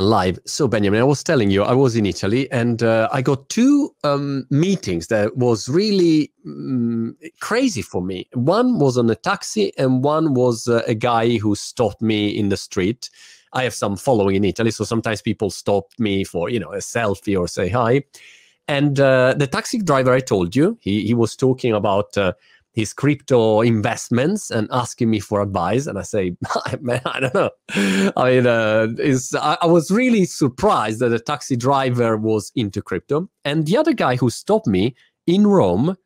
live. So Benjamin, I was telling you, I was in Italy and uh, I got two um, meetings that was really um, crazy for me. One was on a taxi, and one was uh, a guy who stopped me in the street. I have some following in Italy, so sometimes people stop me for you know a selfie or say hi. And uh, the taxi driver, I told you, he he was talking about uh, his crypto investments and asking me for advice. And I say, man, I don't know. I mean, uh, I, I, was really surprised that the taxi driver was into crypto. And the other guy who stopped me in Rome,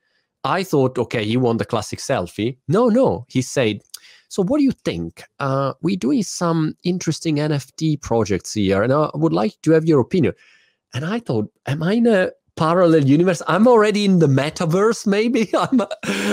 I thought, okay, he want the classic selfie. No, no. He said, so what do you think? Uh, we're doing some interesting NFT projects here, and I would like to have your opinion. And I thought, am I in a parallel universe. I'm already in the metaverse. Maybe I'm.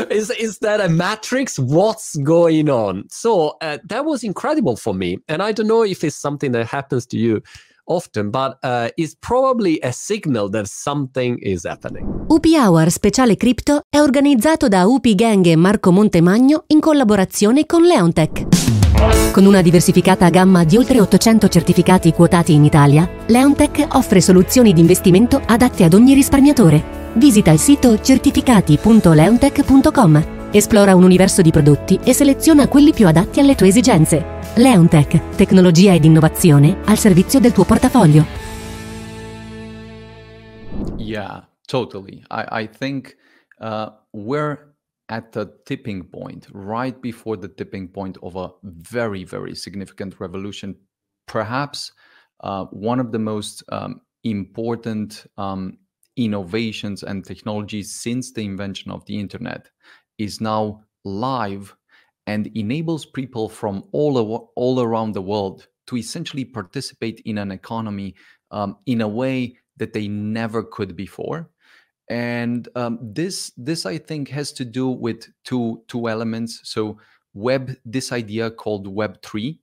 is is that a matrix? What's going on? So uh, that was incredible for me, and I don't know if it's something that happens to you often, but uh, it's probably a signal that something is happening. UP Hour Speciale Crypto è organizzato da UP Gang e Marco Montemagno in collaborazione con Leonteq. Con una diversificata gamma di oltre 800 certificati quotati in Italia, Leontech offre soluzioni di investimento adatte ad ogni risparmiatore. Visita il sito certificati.leontech.com, esplora un universo di prodotti e seleziona quelli più adatti alle tue esigenze. Leontech, tecnologia ed innovazione al servizio del tuo portafoglio. Yeah, totally. I, I think uh, we're at the tipping point, right before the tipping point of a very, very significant revolution. Perhaps uh, one of the most um, important um, innovations and technologies since the invention of the internet is now live and enables people from all, all around the world to essentially participate in an economy um, in a way that they never could before and um, this this i think has to do with two two elements. So web this idea called web 3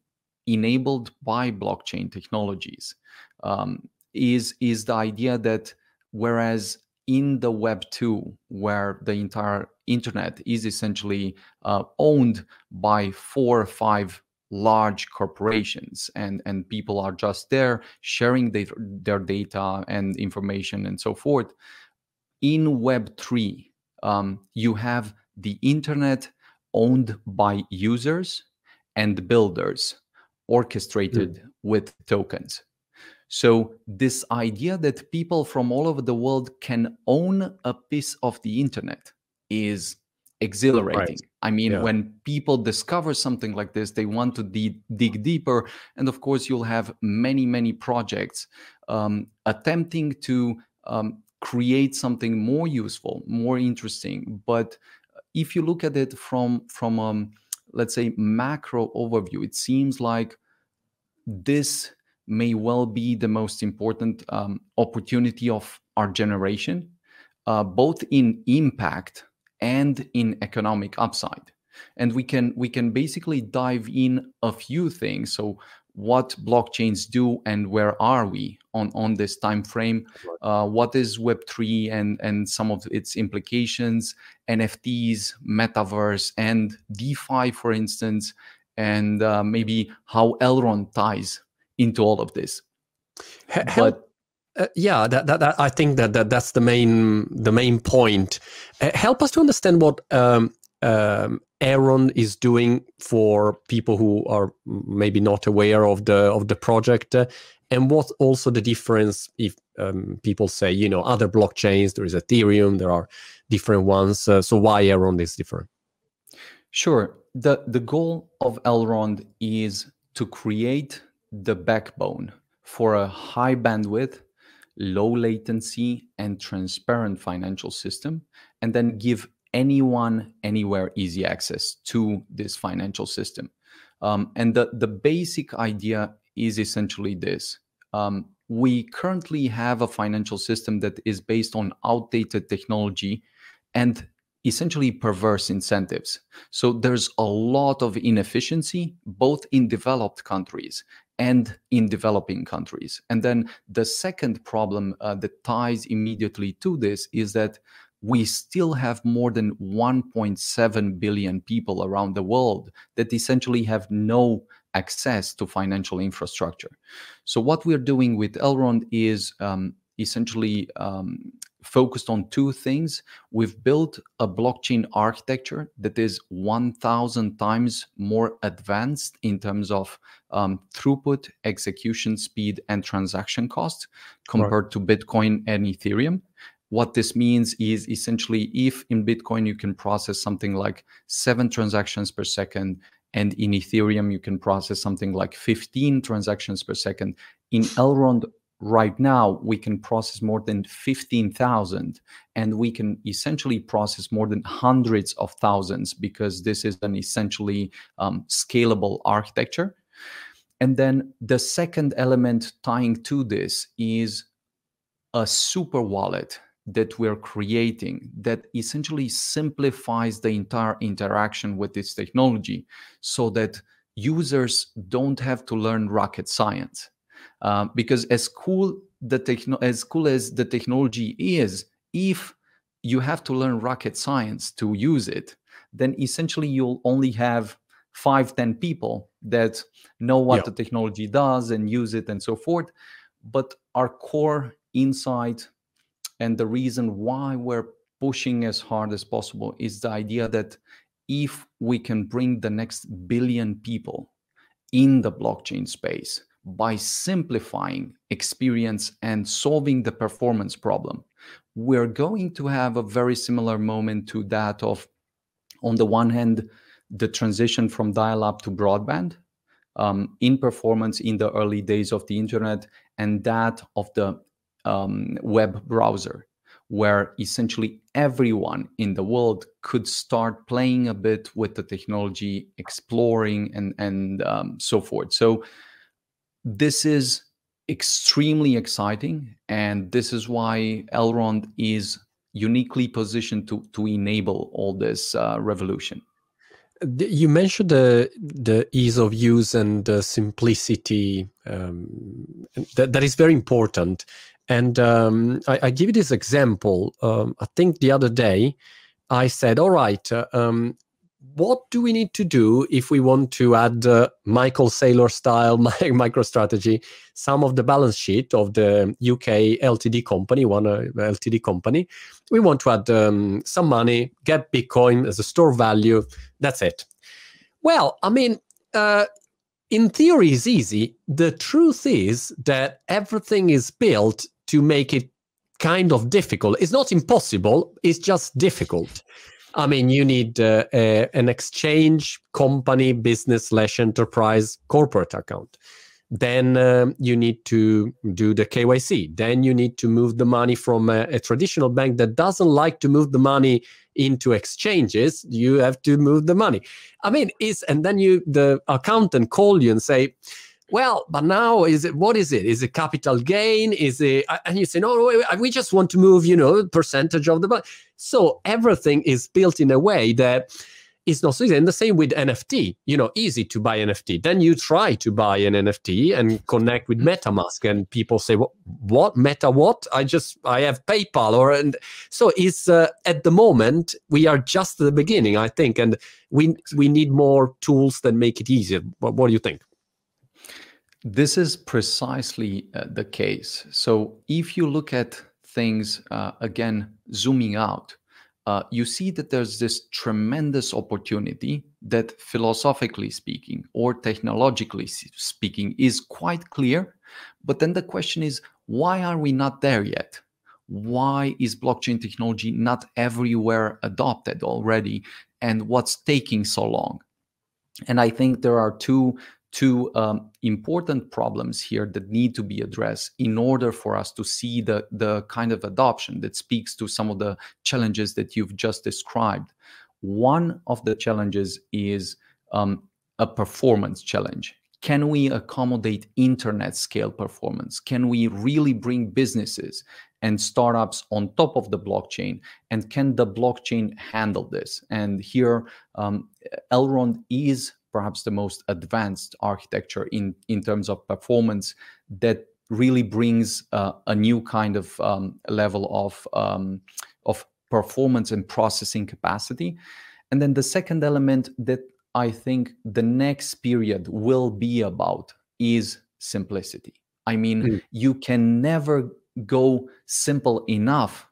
enabled by blockchain technologies um, is is the idea that whereas in the web 2 where the entire internet is essentially uh, owned by four or five large corporations and and people are just there sharing their, their data and information and so forth in Web3, um, you have the internet owned by users and builders, orchestrated mm. with tokens. So, this idea that people from all over the world can own a piece of the internet is exhilarating. Right. I mean, yeah. when people discover something like this, they want to de- dig deeper. And of course, you'll have many, many projects um, attempting to um, create something more useful, more interesting. But if you look at it from from um, let's say macro overview, it seems like this may well be the most important um, opportunity of our generation, uh, both in impact and in economic upside. And we can we can basically dive in a few things. So what blockchains do and where are we on on this time frame uh, what is web3 and and some of its implications nfts metaverse and defi for instance and uh, maybe how elrond ties into all of this but uh, yeah, that, that, that, I think that, that that's the main the main point. Uh, help us to understand what um, um, Elrond is doing for people who are maybe not aware of the of the project, and what also the difference if um, people say you know other blockchains there is Ethereum, there are different ones. Uh, so why Elrond is different? Sure. the The goal of Elrond is to create the backbone for a high bandwidth, low latency, and transparent financial system, and then give anyone, anywhere easy access to this financial system. Um, and the, the basic idea is essentially this. Um, we currently have a financial system that is based on outdated technology and essentially perverse incentives. So there's a lot of inefficiency, both in developed countries and in developing countries. And then the second problem uh, that ties immediately to this is that we still have more than 1.7 billion people around the world that essentially have no access to financial infrastructure. So what we're doing with Elrond is um, essentially um, focused on two things. We've built a blockchain architecture that is 1,000 times more advanced in terms of um, throughput, execution speed, and transaction cost compared right. to Bitcoin and Ethereum. What this means is essentially if in Bitcoin you can process something like seven transactions per second, and in Ethereum you can process something like 15 transactions per second, in Elrond right now we can process more than 15,000 and we can essentially process more than hundreds of thousands because this is an essentially um, scalable architecture. And then the second element tying to this is a super wallet that we're creating that essentially simplifies the entire interaction with this technology so that users don't have to learn rocket science um, because as cool the techno- as cool as the technology is, if you have to learn rocket science to use it, then essentially you'll only have five, ten people that know what yeah. the technology does and use it and so forth. But our core insight and the reason why we're pushing as hard as possible is the idea that if we can bring the next billion people in the blockchain space by simplifying experience and solving the performance problem, we're going to have a very similar moment to that of, on the one hand, the transition from dial up to broadband um, in performance in the early days of the internet, and that of the um, web browser, where essentially everyone in the world could start playing a bit with the technology, exploring, and, and um, so forth. So, this is extremely exciting, and this is why Elrond is uniquely positioned to to enable all this uh, revolution. You mentioned the the ease of use and the simplicity. Um, that that is very important. And um, I, I, give you this example. Um, I think the other day I said, "All right, uh, um, what do we need to do if we want to add uh, Michael Saylor style MicroStrategy, some of the balance sheet of the UK LTD company, one uh, LTD company? We want to add um, some money, get Bitcoin as a store value. That's it. Well, I mean, uh, in theory, it's easy. The truth is that everything is built to make it kind of difficult. It's not impossible, it's just difficult. I mean, you need uh, a, an exchange company, business slash enterprise corporate account. Then um, you need to do the KYC. Then you need to move the money from a, a traditional bank that doesn't like to move the money into exchanges. You have to move the money. I mean, is and then you the accountant call you and say, well, but now is it what is it? Is it capital gain? Is it and you say, no, we just want to move, you know, percentage of the money. So everything is built in a way that is not so easy. And the same with NFT, you know, easy to buy NFT. Then you try to buy an NFT and connect with MetaMask, and people say, "What? What Meta? What? I just I have PayPal." Or and so it's uh, at the moment we are just at the beginning, I think, and we we need more tools that make it easier. What, what do you think? This is precisely uh, the case. So if you look at things uh, again, zooming out, uh, you see that there's this tremendous opportunity that, philosophically speaking or technologically speaking, is quite clear. But then the question is, why are we not there yet? Why is blockchain technology not everywhere adopted already? And what's taking so long? And I think there are two two um, important problems here that need to be addressed in order for us to see the, the kind of adoption that speaks to some of the challenges that you've just described. One of the challenges is um, a performance challenge. Can we accommodate internet scale performance? Can we really bring businesses and startups on top of the blockchain? And can the blockchain handle this? And here, um, Elrond is perhaps the most advanced architecture in in terms of performance that really brings uh, a new kind of um, level of um, of performance and processing capacity. And then the second element that I think the next period will be about is simplicity. I mean, mm. you can never go simple enough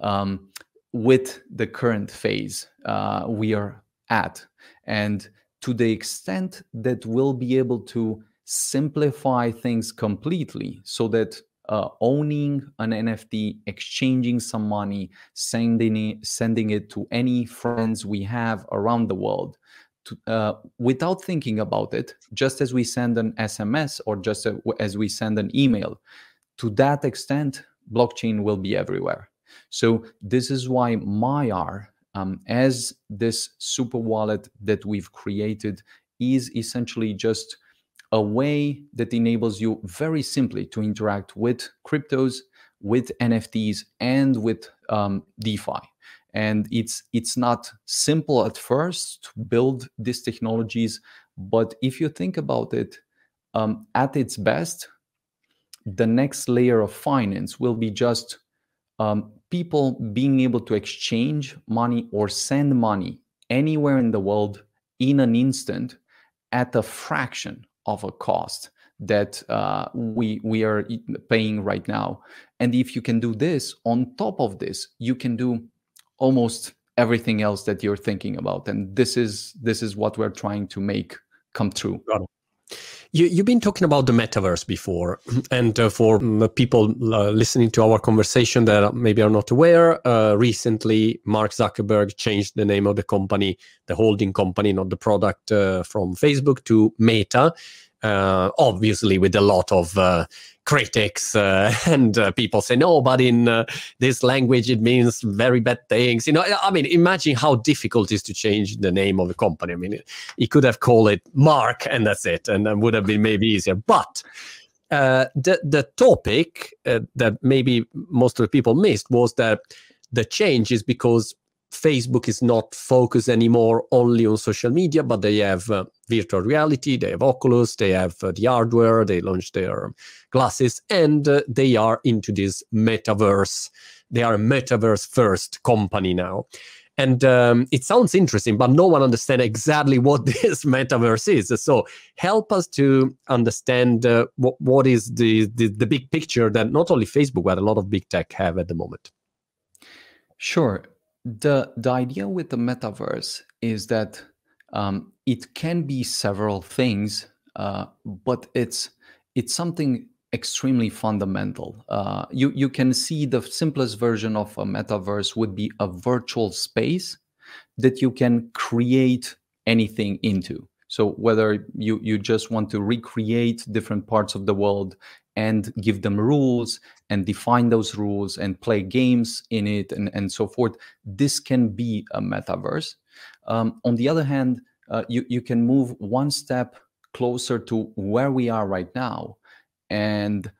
um, with the current phase uh, we are at. And to the extent that we'll be able to simplify things completely so that uh, owning an NFT, exchanging some money, sending it, sending it to any friends we have around the world, to, uh, without thinking about it, just as we send an SMS or just as we send an email. To that extent, blockchain will be everywhere. So this is why Maiar, um, as this super wallet that we've created, is essentially just a way that enables you very simply to interact with cryptos, with NFTs, and with um, DeFi. And it's it's not simple at first to build these technologies, but if you think about it, um, at its best, the next layer of finance will be just um, people being able to exchange money or send money anywhere in the world in an instant at a fraction of a cost that uh, we we are paying right now. And if you can do this on top of this, you can do almost everything else that you're thinking about. And this is this is what we're trying to make come true. You, have been talking about the metaverse before, and uh, for mm, people uh, listening to our conversation that maybe are not aware, uh, recently Mark Zuckerberg changed the name of the company, the holding company, not the product, uh, from Facebook to Meta uh, obviously with a lot of uh, critics uh, and uh, people say no but in uh, this language it means very bad things. You know i mean imagine how difficult it is to change the name of a company. I mean he could have called it mark and that's it and that would have been maybe easier. But uh, the the topic that maybe most of the people missed was that the change is because Facebook is not focused anymore only on social media, but they have uh, virtual reality, they have Oculus, they have uh, the hardware, they launched their glasses, and uh, they are into this metaverse. They are a metaverse first company now. And um, it sounds interesting, but no one understands exactly what this metaverse is. So help us to understand uh, what, what is the, the, the big picture that not only Facebook, but a lot of big tech have at the moment. Sure the the idea with the metaverse is that um, it can be several things, uh, but it's it's something extremely fundamental. Uh, you you can see the simplest version of a metaverse would be a virtual space that you can create anything into. So whether you you just want to recreate different parts of the world and give them rules and define those rules and play games in it and, and so forth. This can be a metaverse. Um, on the other hand, uh, you, you can move one step closer to where we are right now. And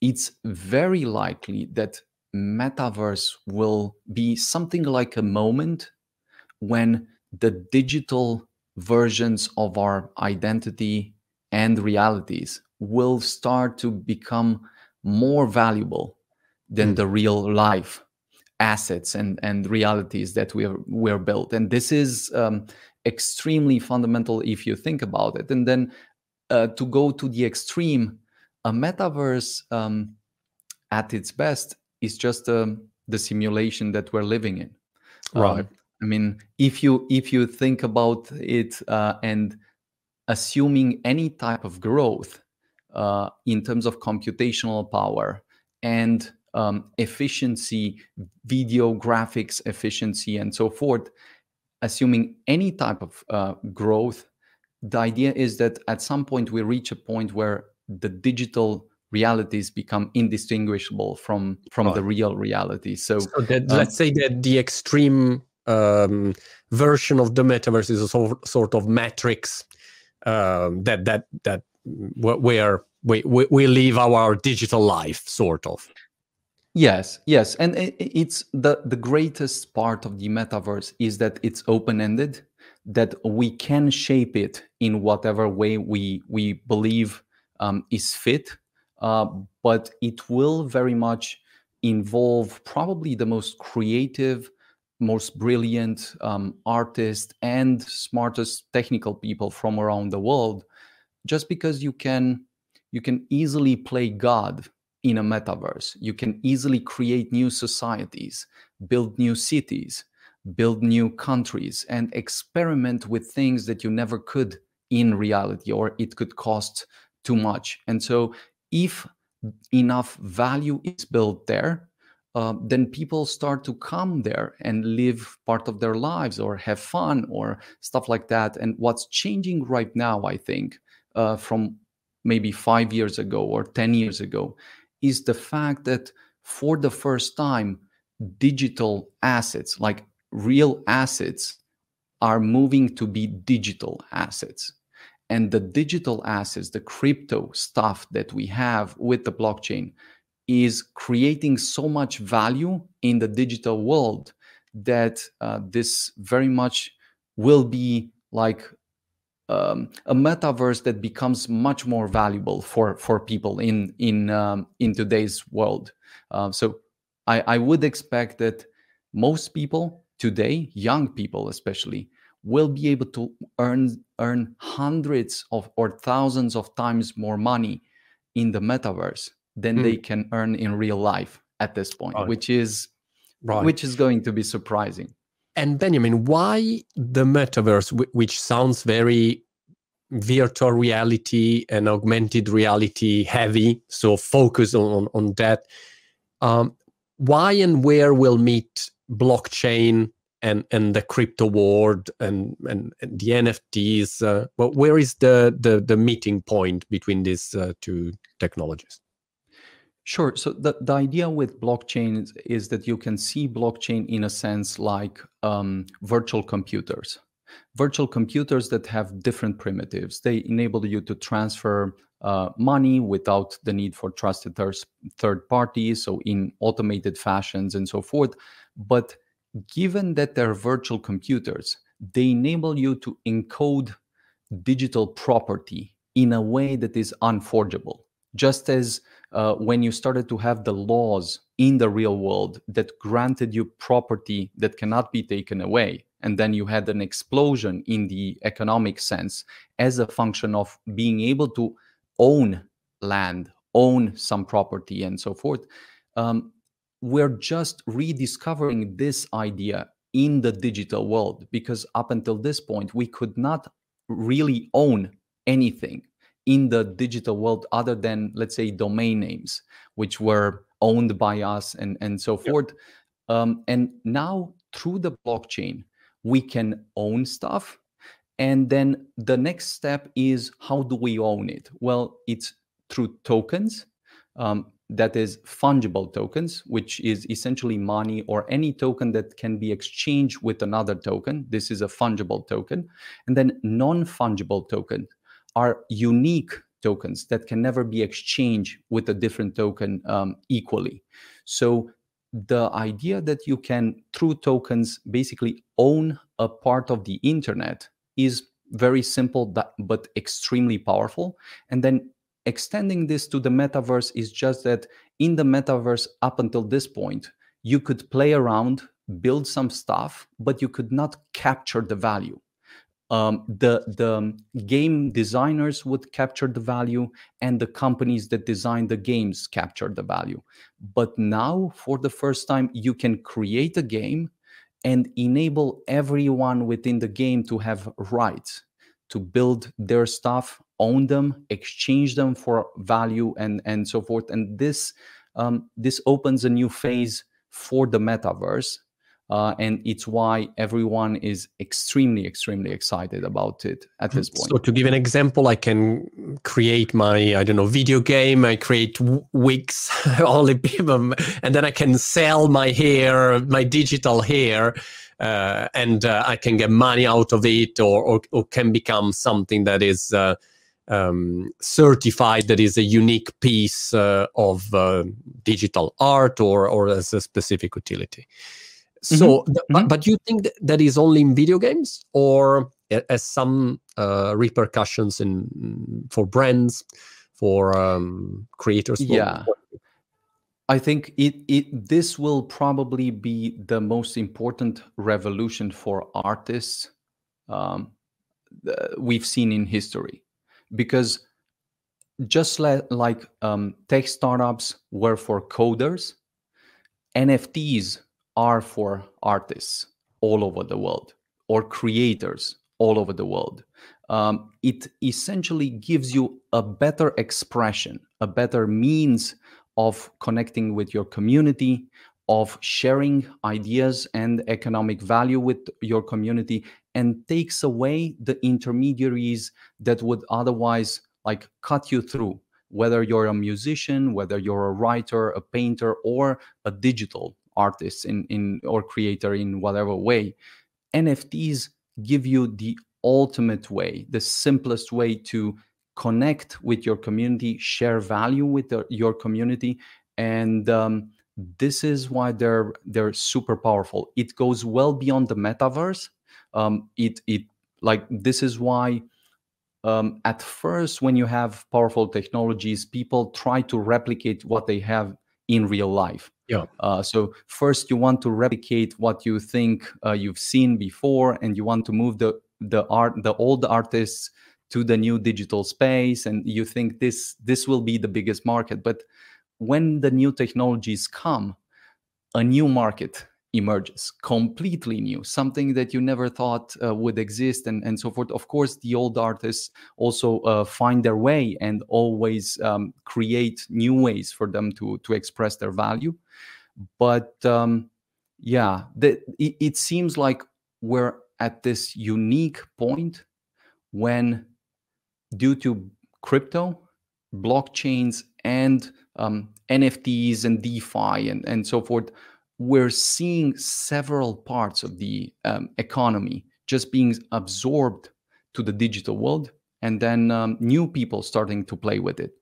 it's very likely that metaverse will be something like a moment when the digital versions of our identity and realities will start to become more valuable than mm. the real life assets and and realities that we're we're built. And this is um, extremely fundamental if you think about it. And then uh, to go to the extreme a metaverse um, at its best is just um, the simulation that we're living in. Right. I mean if you if you think about it uh, and assuming any type of growth uh, in terms of computational power and um, efficiency, video graphics efficiency, and so forth, assuming any type of uh, growth, the idea is that at some point we reach a point where the digital realities become indistinguishable from from right. the real reality. So, so that, um, let's say that the extreme um, version of the metaverse is a sort, sort of matrix um, that that that where we, we, we live our digital life, sort of. Yes, yes, and it's the the greatest part of the metaverse is that it's open ended, that we can shape it in whatever way we we believe um, is fit, uh, but it will very much involve probably the most creative most brilliant um, artists and smartest technical people from around the world just because you can you can easily play god in a metaverse you can easily create new societies build new cities build new countries and experiment with things that you never could in reality or it could cost too much and so if enough value is built there uh, then people start to come there and live part of their lives or have fun or stuff like that. And what's changing right now, I think, uh, from maybe five years ago or 10 years ago, is the fact that for the first time, digital assets, like real assets, are moving to be digital assets. And the digital assets, the crypto stuff that we have with the blockchain, is creating so much value in the digital world that uh, this very much will be like um, a metaverse that becomes much more valuable for for people in in um, in today's world. Uh, so I, I would expect that most people today, young people especially, will be able to earn earn hundreds of or thousands of times more money in the metaverse than mm. they can earn in real life at this point, right. which is right. which is going to be surprising. And Benjamin, why the metaverse, which sounds very virtual reality and augmented reality heavy, so focus on on that. Um, why and where will meet blockchain and and the crypto world and and, and the NFTs? Uh, well, where is the, the the meeting point between these uh, two technologies? Sure. So the, the idea with blockchain is, is that you can see blockchain in a sense like um, virtual computers. Virtual computers that have different primitives. They enable you to transfer uh, money without the need for trusted thir- third parties, so in automated fashions and so forth. But given that they're virtual computers, they enable you to encode digital property in a way that is unforgeable. Just as uh, when you started to have the laws in the real world that granted you property that cannot be taken away and then you had an explosion in the economic sense as a function of being able to own land own some property and so forth um, we're just rediscovering this idea in the digital world because up until this point we could not really own anything in the digital world other than let's say domain names which were owned by us and and so forth. Um, and now through the blockchain we can own stuff. And then the next step is how do we own it? Well it's through tokens um, that is fungible tokens which is essentially money or any token that can be exchanged with another token. This is a fungible token. And then non-fungible token are unique tokens that can never be exchanged with a different token um, equally. So the idea that you can, through tokens, basically own a part of the internet is very simple but extremely powerful. And then extending this to the metaverse is just that in the metaverse, up until this point, you could play around, build some stuff, but you could not capture the value um, the the game designers would capture the value and the companies that design the games capture the value. But now for the first time you can create a game and enable everyone within the game to have rights to build their stuff own them exchange them for value and and so forth. And this um, this opens a new phase for the metaverse uh, and it's why everyone is extremely extremely excited about it at this point. So to give an example i can create my i don't know video game i create wigs only and then i can sell my hair my digital hair uh, and uh, i can get money out of it or, or, or can become something that is uh, um, certified that is a unique piece uh, of uh, digital art or, or as a specific utility so, mm-hmm. but, mm-hmm. but you think that, that is only in video games, or as some uh, repercussions in for brands, for um, creators? Yeah. I think it, it this will probably be the most important revolution for artists um, we've seen in history, because just le- like um, tech startups were for coders, NFTs are for artists all over the world or creators all over the world. Um, it essentially gives you a better expression, a better means of connecting with your community, of sharing ideas and economic value with your community, and takes away the intermediaries that would otherwise like cut you through whether you're a musician whether you're a writer a painter or a digital artist in in or creator in whatever way. Nfts give you the ultimate way the simplest way to connect with your community share value with the, your community and um, this is why they're they're super powerful. It goes well beyond the metaverse. Um, it it like this is why um, at first when you have powerful technologies people try to replicate what they have in real life. Yeah. Uh, so first you want to replicate what you think uh, you've seen before and you want to move the the art the old artists to the new digital space and you think this this will be the biggest market. But when the new technologies come a new market emerges completely new something that you never thought uh, would exist and, and so forth. Of course the old artists also uh, find their way and always um, create new ways for them to to express their value. But um, yeah the, it, it seems like we're at this unique point when due to crypto blockchains and um, nfts and defi and, and so forth we're seeing several parts of the um, economy just being absorbed to the digital world and then um, new people starting to play with it.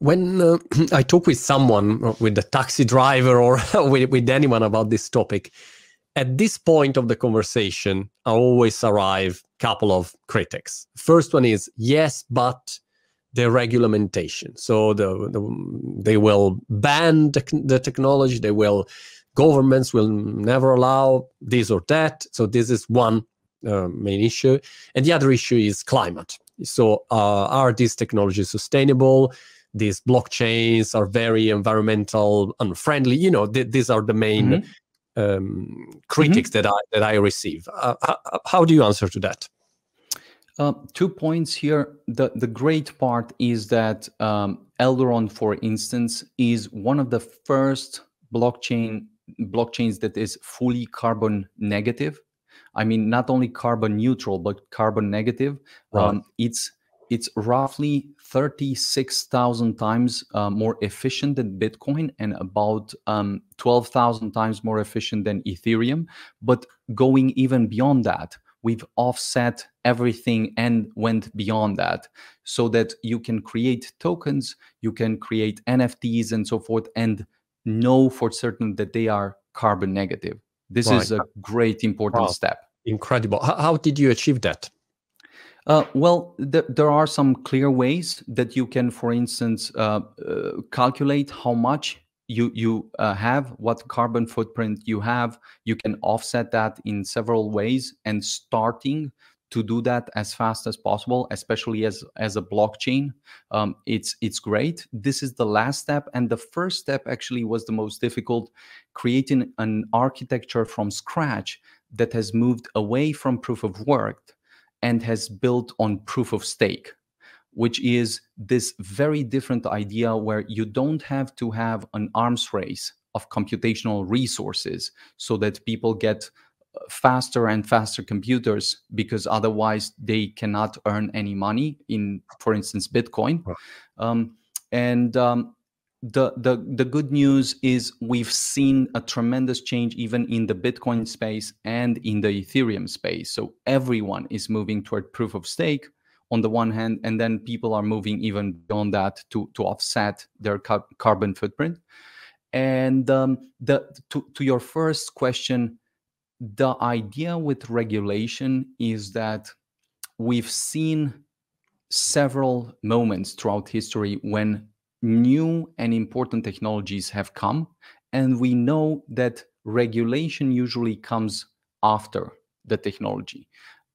When uh, i talk with someone uh, with a taxi driver or with, with anyone about this topic at this point of the conversation i always arrive a couple of critics. First one is yes but the regulation. So the, the, they will ban the, the technology. They will governments will never allow this or that. So this is one uh, main issue, and the other issue is climate. So uh, are these technologies sustainable? These blockchains are very environmental unfriendly. You know, th- these are the main mm-hmm. um, critics mm-hmm. that I that I receive. Uh, how, how do you answer to that? Uh, two points here. The the great part is that um, Elrond, for instance, is one of the first blockchain blockchains that is fully carbon negative. I mean, not only carbon neutral but carbon negative. Right. Um, it's it's roughly 36,000 times uh, more efficient than Bitcoin and about um, 12,000 times more efficient than Ethereum. But going even beyond that, we've offset everything and went beyond that so that you can create tokens you can create nfts and so forth and know for certain that they are carbon negative this right. is a great important wow. step incredible how, how, did you achieve that uh, well, th- there are some clear ways that you can, for instance, uh, uh, calculate how much you you uh, have what carbon footprint you have you can offset that in several ways and starting to do that as fast as possible especially as as a blockchain um, it's it's great. This is the last step and the first step actually was the most difficult creating an architecture from scratch that has moved away from proof of work and has built on proof of stake which is this very different idea where you don't have to have an arms race of computational resources so that people get uh, faster and faster computers because otherwise they cannot earn any money in for instance bitcoin. Um, and um, the, the the good news is we've seen a tremendous change even in the bitcoin space and in the ethereum space. So everyone is moving toward proof of stake on the one hand, and then people are moving even beyond that to to offset their car- carbon footprint. And um, the to, to your first question, the idea with regulation is that we've seen several moments throughout history when new and important technologies have come, and we know that regulation usually comes after the technology.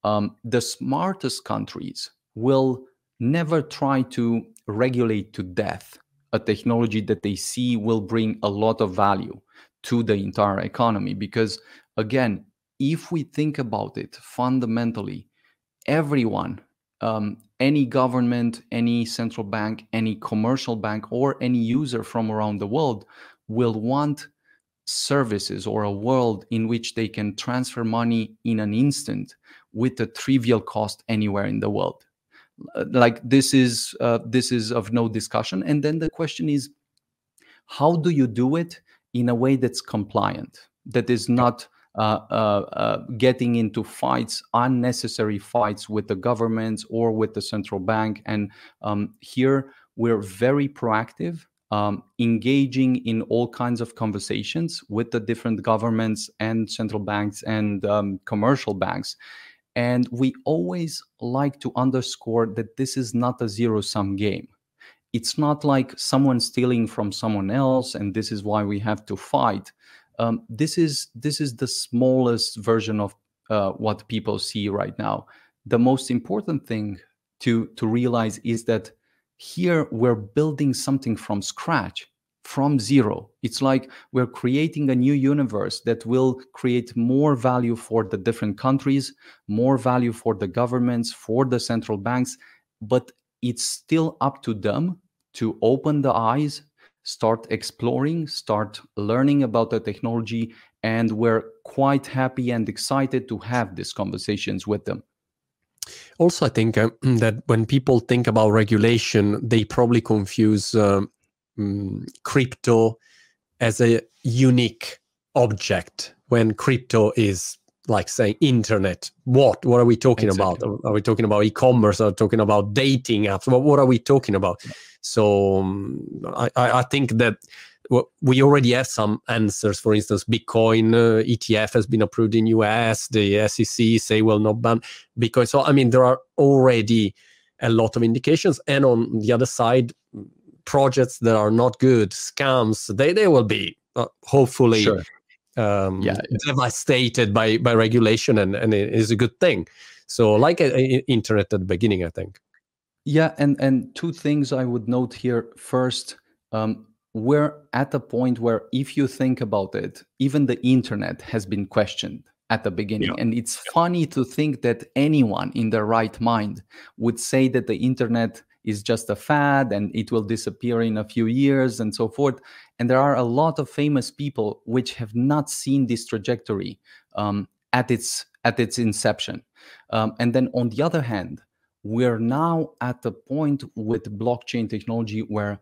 Um, the smartest countries will never try to regulate to death a technology that they see will bring a lot of value to the entire economy. Because again, if we think about it fundamentally, everyone, um, any government, any central bank, any commercial bank, or any user from around the world will want services or a world in which they can transfer money in an instant with a trivial cost anywhere in the world like this is uh, this is of no discussion and then the question is how do you do it in a way that's compliant that is not uh, uh, uh, getting into fights, unnecessary fights with the governments or with the central bank. And um, here we're very proactive, um, engaging in all kinds of conversations with the different governments and central banks and um, commercial banks. And we always like to underscore that this is not a zero sum game. It's not like someone stealing from someone else, and this is why we have to fight um, this is this is the smallest version of uh, what people see right now. The most important thing to to realize is that here we're building something from scratch from zero it's like we're creating a new universe that will create more value for the different countries more value for the governments for the central banks but it's still up to them to open the eyes start exploring, start learning about the technology, and we're quite happy and excited to have these conversations with them. Also, I think uh, that when people think about regulation, they probably confuse um, mm, crypto as a unique object when crypto is like saying internet what what are we talking exactly. about are we talking about e-commerce are we talking about dating apps what, what are we talking about. So um, I, I think that we already have some answers. For instance, Bitcoin uh, ETF has been approved in US. The SEC say will not ban Bitcoin. So I mean, there are already a lot of indications. And on the other side, projects that are not good, scams, they they will be uh, hopefully. Sure. Um, yeah, yeah, devastated by by regulation, and and it is a good thing. So, like a, a internet at the beginning, I think. Yeah, and and two things I would note here. First, um, we're at a point where, if you think about it, even the internet has been questioned at the beginning, yeah. and it's funny to think that anyone in their right mind would say that the internet is just a fad and it will disappear in a few years and so forth. And there are a lot of famous people which have not seen this trajectory um, at its at its inception. Um, and then on the other hand, we're now at the point with blockchain technology where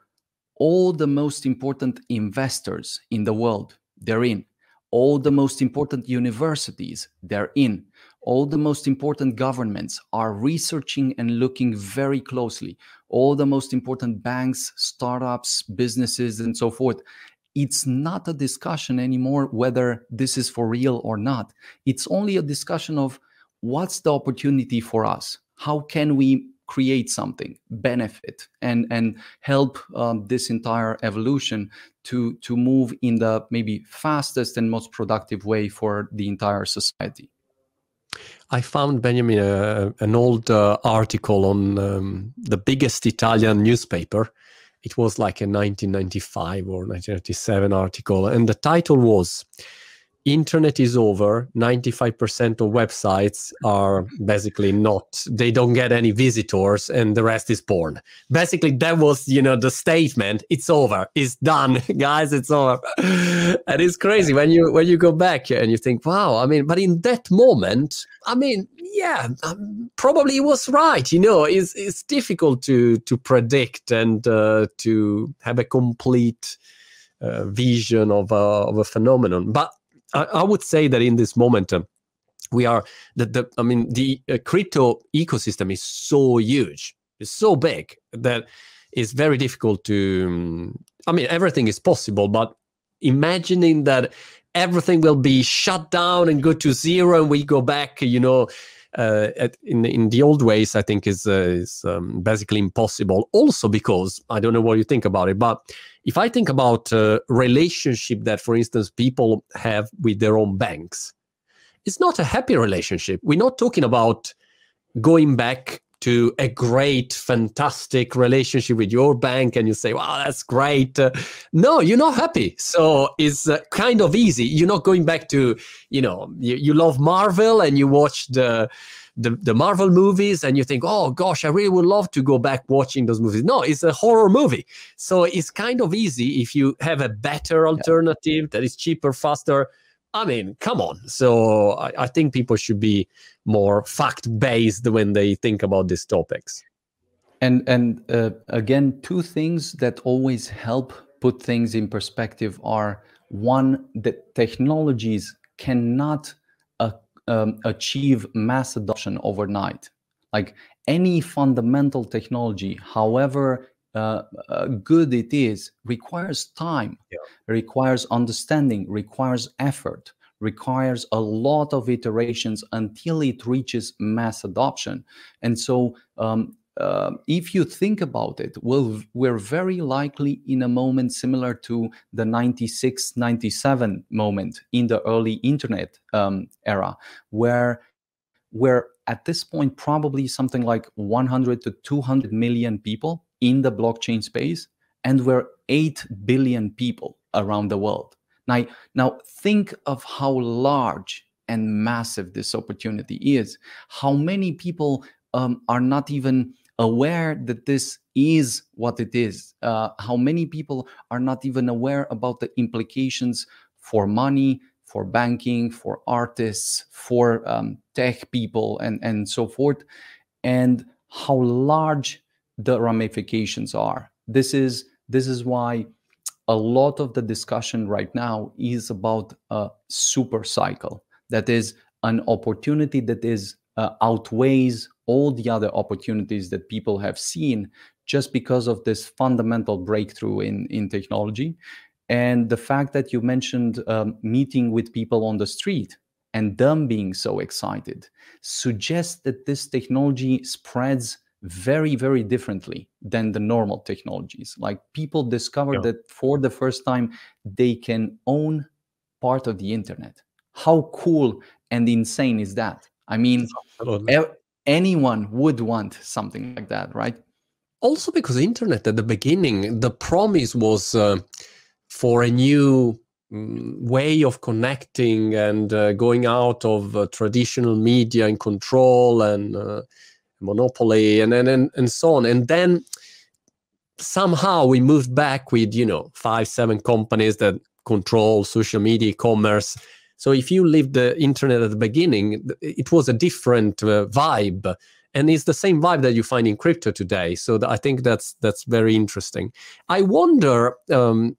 all the most important investors in the world they're in all the most important universities they're in all the most important governments are researching and looking very closely. All the most important banks startups businesses and so forth. It's not a discussion anymore whether this is for real or not. It's only a discussion of what's the opportunity for us? How can we create something benefit and and help um, this entire evolution to to move in the maybe fastest and most productive way for the entire society I found Benjamin uh, an old uh, article on um, the biggest Italian newspaper. It was like a 1995 or 1997 article, and the title was internet is over 95% of websites are basically not they don't get any visitors and the rest is porn. Basically that was you know the statement it's over it's done guys it's over. And it's crazy when you when you go back and you think wow i mean but in that moment i mean yeah um, probably was right you know it's it's difficult to to predict and uh, to have a complete uh, vision of a, of a phenomenon. But I, I would say that in this moment, um, we are that the I mean the uh, crypto ecosystem is so huge, it's so big that it's very difficult to. Um, I mean, everything is possible, but imagining that everything will be shut down and go to zero and we go back, you know, uh, at, in in the old ways, I think is uh, is um, basically impossible. Also because I don't know what you think about it, but if I think about uh, relationship that, for instance, people have with their own banks, it's not a happy relationship. We're not talking about going back to a great, fantastic relationship with your bank and you say, wow, that's great. Uh, no, you're not happy. So it's uh, kind of easy. You're not going back to, you know, you, you love Marvel and you watch the, the, the Marvel movies and you think, oh gosh, I really would love to go back watching those movies. No, it's a horror movie. So it's kind of easy if you have a better alternative that is cheaper, faster I mean, come on. So I, I think people should be more fact based when they think about these topics. And and uh, again, two things that always help put things in perspective are one that technologies cannot um, achieve mass adoption overnight. Like any fundamental technology, however uh, uh, good it is requires time yeah. requires understanding requires effort requires a lot of iterations until it reaches mass adoption and so um, uh, if you think about it we're very likely in a moment similar to the 96 97 moment in the early internet um, era where where at this point probably something like 100 to 200 million people in the blockchain space, and we're 8 billion people around the world. Now, now think of how large and massive this opportunity is. How many people um, are not even aware that this is what it is? Uh, how many people are not even aware about the implications for money, for banking, for artists, for um, tech people, and, and so forth? And how large the ramifications are. This is this is why a lot of the discussion right now is about a super cycle. That is an opportunity that is uh, outweighs all the other opportunities that people have seen just because of this fundamental breakthrough in in technology. And the fact that you mentioned um, meeting with people on the street and them being so excited suggests that this technology spreads very very differently than the normal technologies. Like people discover yeah. that for the first time they can own part of the internet. How cool and insane is that? I mean e- anyone would want something like that right? Also because internet at the beginning the promise was uh, for a new mm, way of connecting and uh, going out of uh, traditional media and control and uh, monopoly and, and and and so on. And then somehow we moved back with you know five seven companies that control social media commerce so if you leave the internet at the beginning it was a different uh, vibe. And it's the same vibe that you find in crypto today. So i think that's that's very interesting. I wonder um,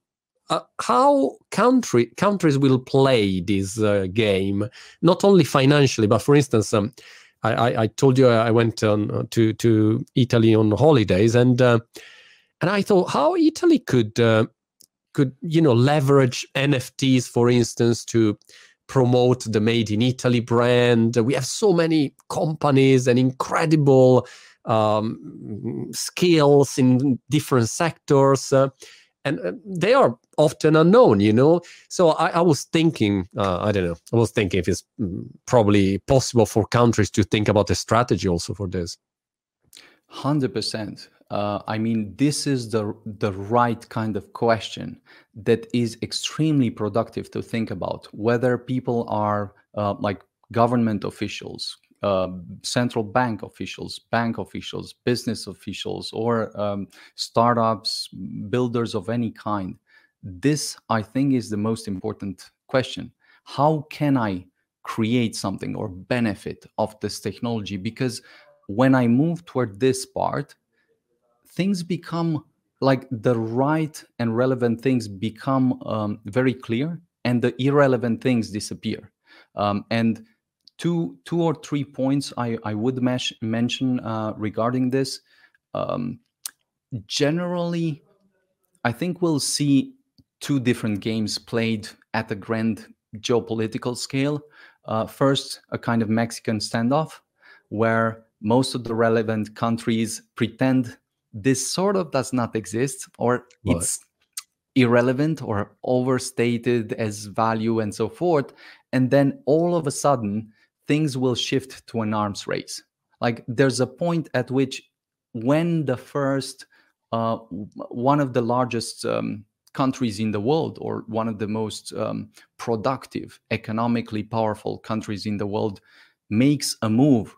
uh, how country countries will play this uh, game not only financially but for instance um, I, I, told you I went on uh, to to Italy on holidays, and uh, and I thought how Italy could uh, could you know leverage NFTs, for instance, to promote the Made in Italy brand. We have so many companies and incredible um, skills in different sectors. Uh, and uh, they are often unknown you know so i, I was thinking uh, i don't know i was thinking if it's mm, probably possible for countries to think about a strategy also for this 100% uh, i mean this is the the right kind of question that is extremely productive to think about whether people are uh, like government officials uh, central bank officials, bank officials, business officials, or um, startups, builders of any kind. This, I think, is the most important question. How can I create something or benefit of this technology? Because when I move toward this part, things become like the right and relevant things become um, very clear, and the irrelevant things disappear. Um, and two two or three points I, I would mesh, mention uh, regarding this. Um, generally, I think we'll see two different games played at a grand geopolitical scale. Uh, first, a kind of Mexican standoff, where most of the relevant countries pretend this sort of does not exist or it's irrelevant or overstated as value and so forth and then all of a sudden things will shift to an arms race. Like there's a point at which when the first uh, one of the largest um, countries in the world or one of the most um, productive economically powerful countries in the world makes a move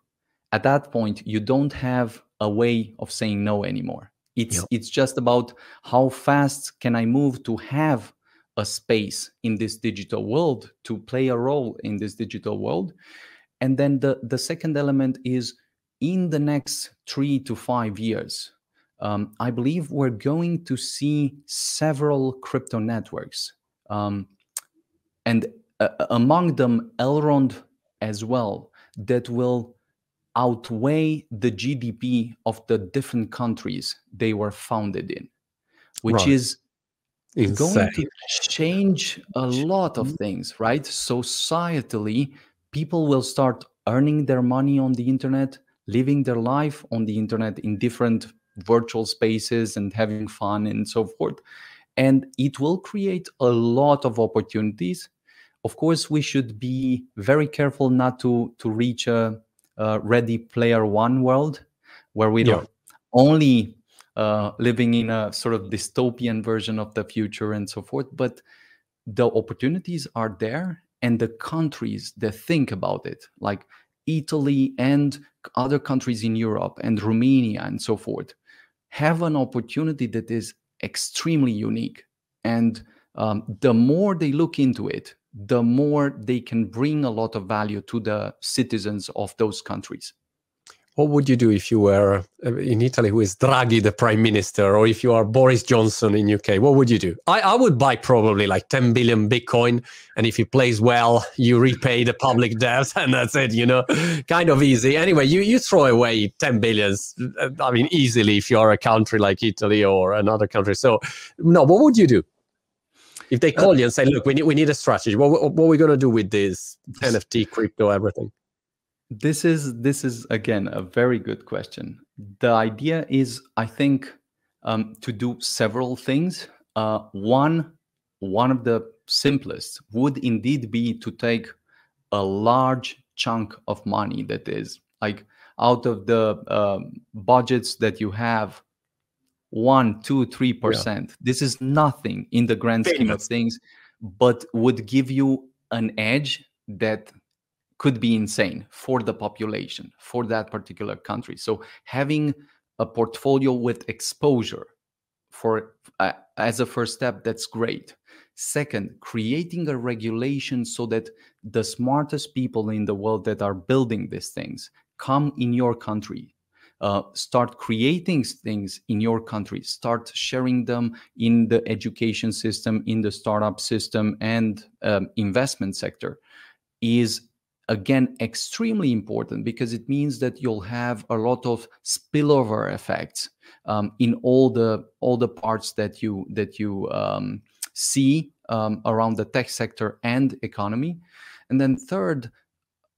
at that point you don't have a way of saying no anymore it's yep. it's just about how fast can I move to have a space in this digital world to play a role in this digital world. And then the the second element is in the next three to five years, um, I believe we're going to see several crypto networks, um, and uh, among them Elrond as well, that will outweigh the GDP of the different countries they were founded in, which right. is Insane. going to change a lot of mm-hmm. things, right? Societally, people will start earning their money on the internet, living their life on the internet in different virtual spaces and having fun and so forth. And it will create a lot of opportunities. Of course, we should be very careful not to to reach a uh, Ready Player One world, where we're yeah. only uh, living in a sort of dystopian version of the future and so forth. But the opportunities are there, and the countries that think about it, like Italy and other countries in Europe and Romania and so forth, have an opportunity that is extremely unique. And um, the more they look into it, the more they can bring a lot of value to the citizens of those countries. What would you do if you were uh, in Italy, who is Draghi, the prime minister, or if you are Boris Johnson in UK? What would you do? I, I would buy probably like 10 billion Bitcoin, and if he plays well, you repay the public debt, and that's it. You know, kind of easy. Anyway, you you throw away 10 billions. Uh, I mean, easily if you are a country like Italy or another country. So, no, what would you do? If they call you and say, "Look, we need we need a strategy. What what are we going to do with this NFT, crypto, everything?" This is this is again a very good question. The idea is, I think, um, to do several things. Uh, one one of the simplest would indeed be to take a large chunk of money that is like out of the uh, budgets that you have one, two, three percent. Yeah. This is nothing in the grand scheme of things, but would give you an edge that could be insane for the population for that particular country. So having a portfolio with exposure for uh, as a first step, that's great. Second, creating a regulation so that the smartest people in the world that are building these things come in your country uh, start creating things in your country start sharing them in the education system in the startup system and um, investment sector is again extremely important because it means that you'll have a lot of spillover effects um, in all the all the parts that you that you um, see um, around the tech sector and economy. And then third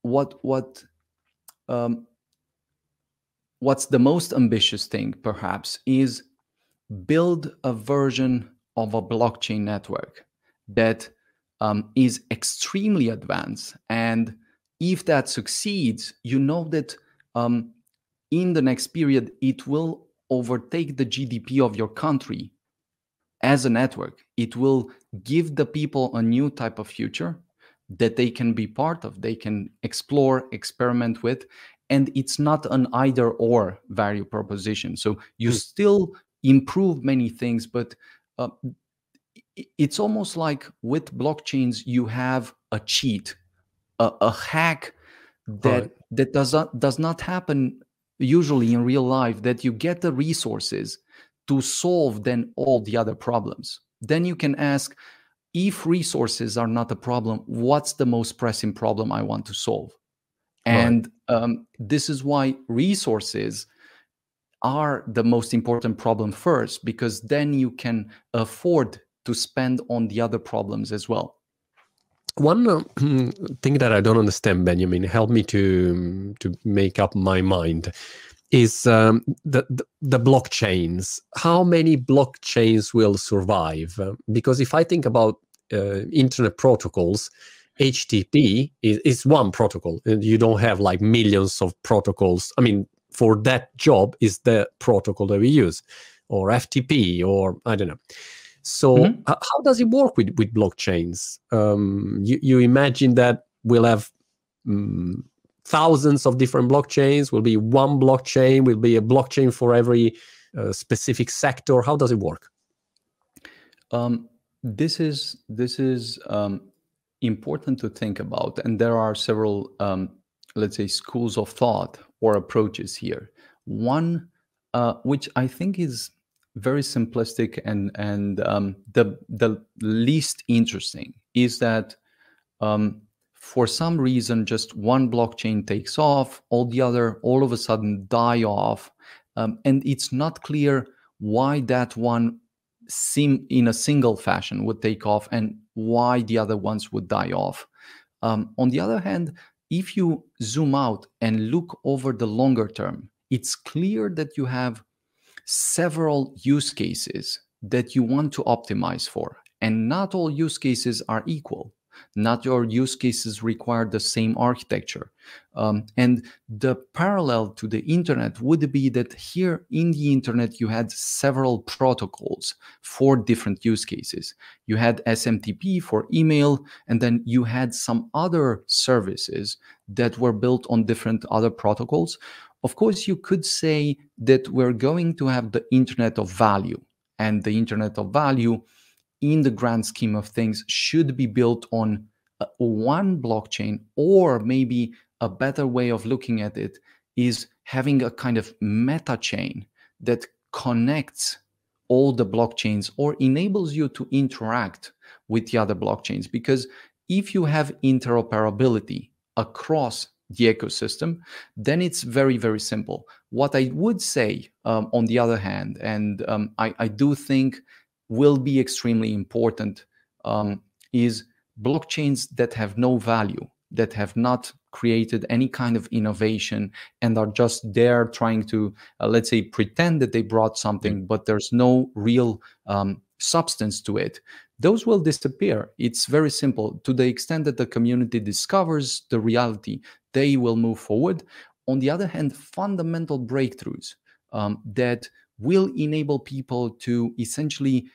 what what um, what's the most ambitious thing perhaps is build a version of a blockchain network that um, is extremely advanced. And if that succeeds you know that um, in the next period it will overtake the gdp of your country as a network. It will give the people a new type of future that they can be part of they can explore experiment with and it's not an either or value proposition so you mm. still improve many things but uh, it's almost like with blockchains you have a cheat a, a hack that right. that does not does not happen usually in real life that you get the resources to solve then all the other problems then you can ask if resources are not a problem what's the most pressing problem i want to solve and right. um, this is why resources are the most important problem first, because then you can afford to spend on the other problems as well. one uh, thing that I don't understand, Benjamin, help me to to make up my mind, is um, the, the, the blockchains. How many blockchains will survive? Because if I think about uh, internet protocols, HTTP is, is one protocol. You don't have like millions of protocols. I mean, for that job is the protocol that we use, or FTP, or I don't know. So mm-hmm. uh, how does it work with with blockchains? Um, you, you imagine that we'll have um, thousands of different blockchains. Will be one blockchain. Will be a blockchain for every uh, specific sector. How does it work? Um, this is this is um, important to think about, and there are several, um, let's say, schools of thought or approaches here. One, uh, which I think is very simplistic and and um, the the least interesting is that um, for some reason just one blockchain takes off all the other all of a sudden die off um, and it's not clear why that one seem in a single fashion would take off and why the other ones would die off um, on the other hand if you zoom out and look over the longer term it's clear that you have several use cases that you want to optimize for. And not all use cases are equal. Not your use cases require the same architecture. Um, and the parallel to the internet would be that here in the internet, you had several protocols for different use cases. You had SMTP for email, and then you had some other services that were built on different other protocols of course, you could say that we're going to have the Internet of Value, and the Internet of Value, in the grand scheme of things, should be built on one blockchain, or maybe a better way of looking at it is having a kind of meta chain that connects all the blockchains or enables you to interact with the other blockchains. Because if you have interoperability across the ecosystem, then it's very, very simple. What I would say, um, on the other hand, and um, I, I, do think will be extremely important, um, is blockchains that have no value, that have not created any kind of innovation and are just there trying to, uh, let's say, pretend that they brought something, but there's no real um, substance to it those will disappear. It's very simple. To the extent that the community discovers the reality, they will move forward. On the other hand, fundamental breakthroughs um, that will enable people to essentially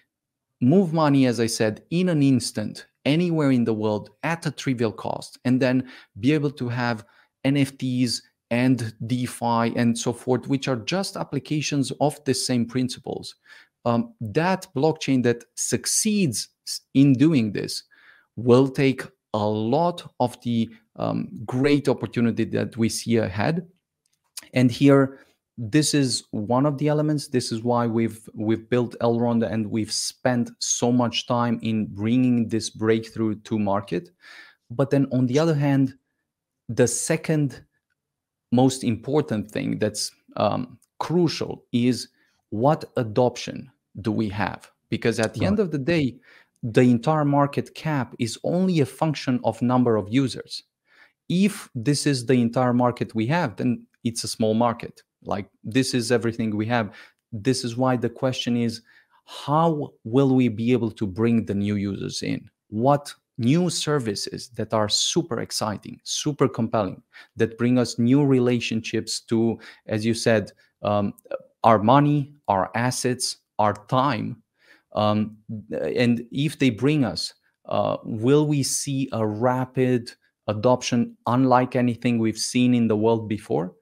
move money, as I said, in an instant, anywhere in the world at a trivial cost, and then be able to have NFTs and DeFi and so forth, which are just applications of the same principles. Um, that blockchain that succeeds in doing this will take a lot of the um, great opportunity that we see ahead. And here, this is one of the elements. This is why we've we've built Elrond and we've spent so much time in bringing this breakthrough to market. But then, on the other hand, the second most important thing that's um, crucial is what adoption do we have? Because at the right. end of the day, the entire market cap is only a function of number of users. If this is the entire market we have, then it's a small market. Like this is everything we have. This is why the question is how will we be able to bring the new users in? What new services that are super exciting, super compelling, that bring us new relationships to, as you said, um, our money, our assets, our time, um, and if they bring us, uh, will we see a rapid adoption unlike anything we've seen in the world before?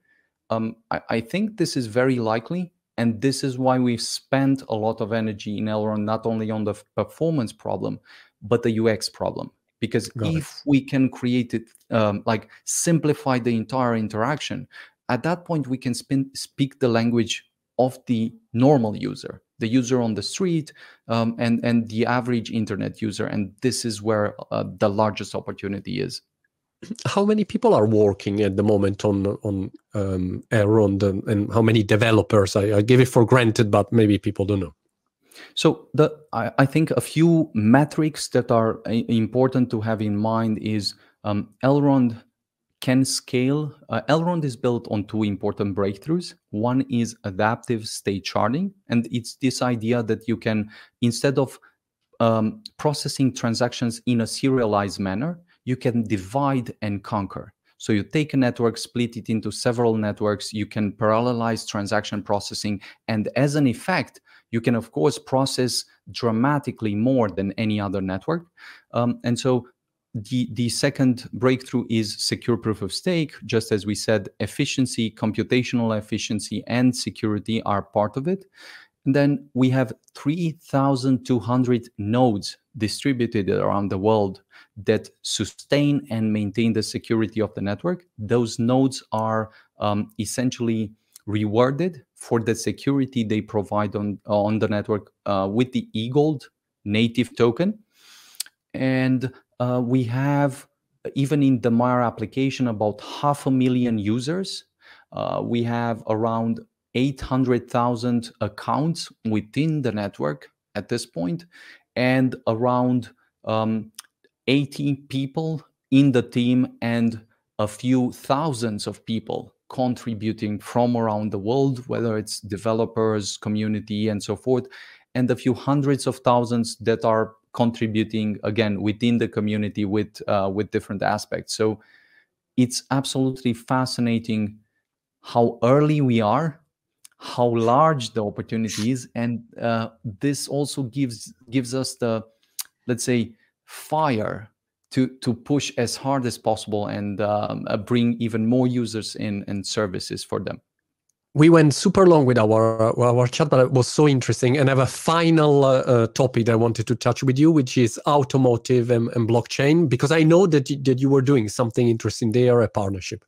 Um, I, I, think this is very likely. And this is why we've spent a lot of energy in Elrond, not only on the performance problem, but the UX problem. Because Got if it. we can create it, um, like simplify the entire interaction, at that point we can spin, speak the language of the normal user the user on the street um, and and the average internet user and this is where uh, the largest opportunity is how many people are working at the moment on on um, Elrond and, and how many developers I, I, give it for granted but maybe people don't know So the I, I think a few metrics that are important to have in mind is um, Elrond can scale. Uh, Elrond is built on two important breakthroughs. One is adaptive state sharding, and it's this idea that you can instead of um, processing transactions in a serialized manner, you can divide and conquer. So you take a network, split it into several networks, you can parallelize transaction processing, and as an effect, you can of course process dramatically more than any other network. Um, and so the, the second breakthrough is secure proof of stake. Just as we said, efficiency, computational efficiency, and security are part of it. And then we have 3,200 nodes distributed around the world that sustain and maintain the security of the network. Those nodes are um, essentially rewarded for the security they provide on, on the network uh, with the eGold native token. And uh, we have, even in the Maiar application, about half a million users. Uh, we have around 800,000 accounts within the network at this point, and around um, 80 people in the team and a few thousands of people contributing from around the world, whether it's developers, community, and so forth, and a few hundreds of thousands that are contributing again within the community with uh, with different aspects. So it's absolutely fascinating how early we are how large the opportunity is and uh, this also gives gives us the let's say fire to to push as hard as possible and um, uh, bring even more users in and services for them we went super long with our our chat, but it was so interesting. And I have a final uh, uh, topic I wanted to touch with you, which is automotive and, and blockchain, because I know that you, that you were doing something interesting there, a partnership.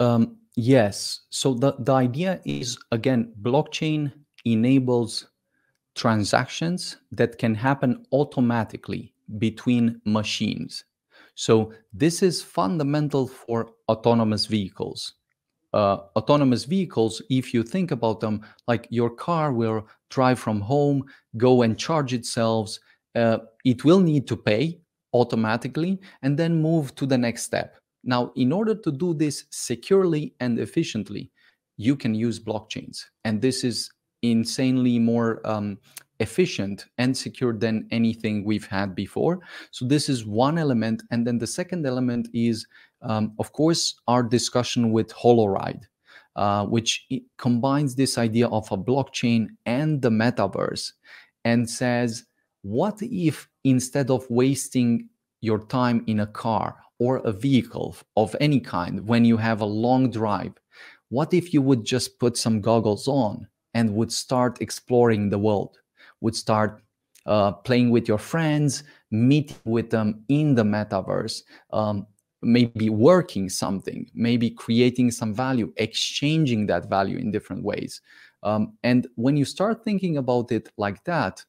Um, Yes. So the, the idea is again, blockchain enables transactions that can happen automatically between machines. So this is fundamental for autonomous vehicles. Uh, autonomous vehicles, if you think about them, like your car will drive from home, go and charge itself. Uh, it will need to pay automatically and then move to the next step. Now, in order to do this securely and efficiently, you can use blockchains. And this is insanely more um, efficient and secure than anything we've had before. So, this is one element. And then the second element is, um, of course, our discussion with Holoride. Uh, which combines this idea of a blockchain and the metaverse and says, what if instead of wasting your time in a car or a vehicle of any kind when you have a long drive, what if you would just put some goggles on and would start exploring the world, would start uh, playing with your friends, meeting with them in the metaverse, um, maybe working something, maybe creating some value, exchanging that value in different ways. Um, and when you start thinking about it like that,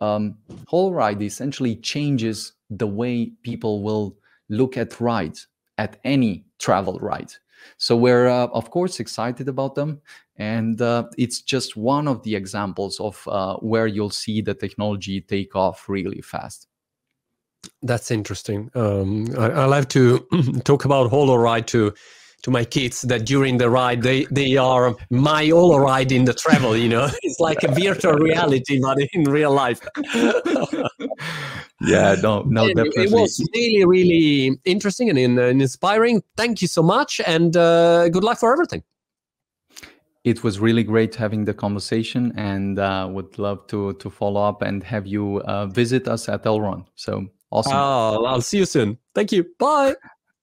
um, Holoride essentially changes the way people will look at rides, at any travel ride. So we're, uh, of course, excited about them. And uh, it's just one of the examples of uh, where you'll see the technology take off really fast. That's interesting. Um, I, I like to talk about Holoride to to my kids that during the ride they they are my all ride in the travel. You know, it's like a virtual reality, but in real life. yeah, no, no, definitely. It was really, really interesting and, and inspiring. Thank you so much, and uh, good luck for everything. It was really great having the conversation, and uh, would love to to follow up and have you uh, visit us at Elrond So awesome! Oh, I'll see you soon. Thank you. Bye.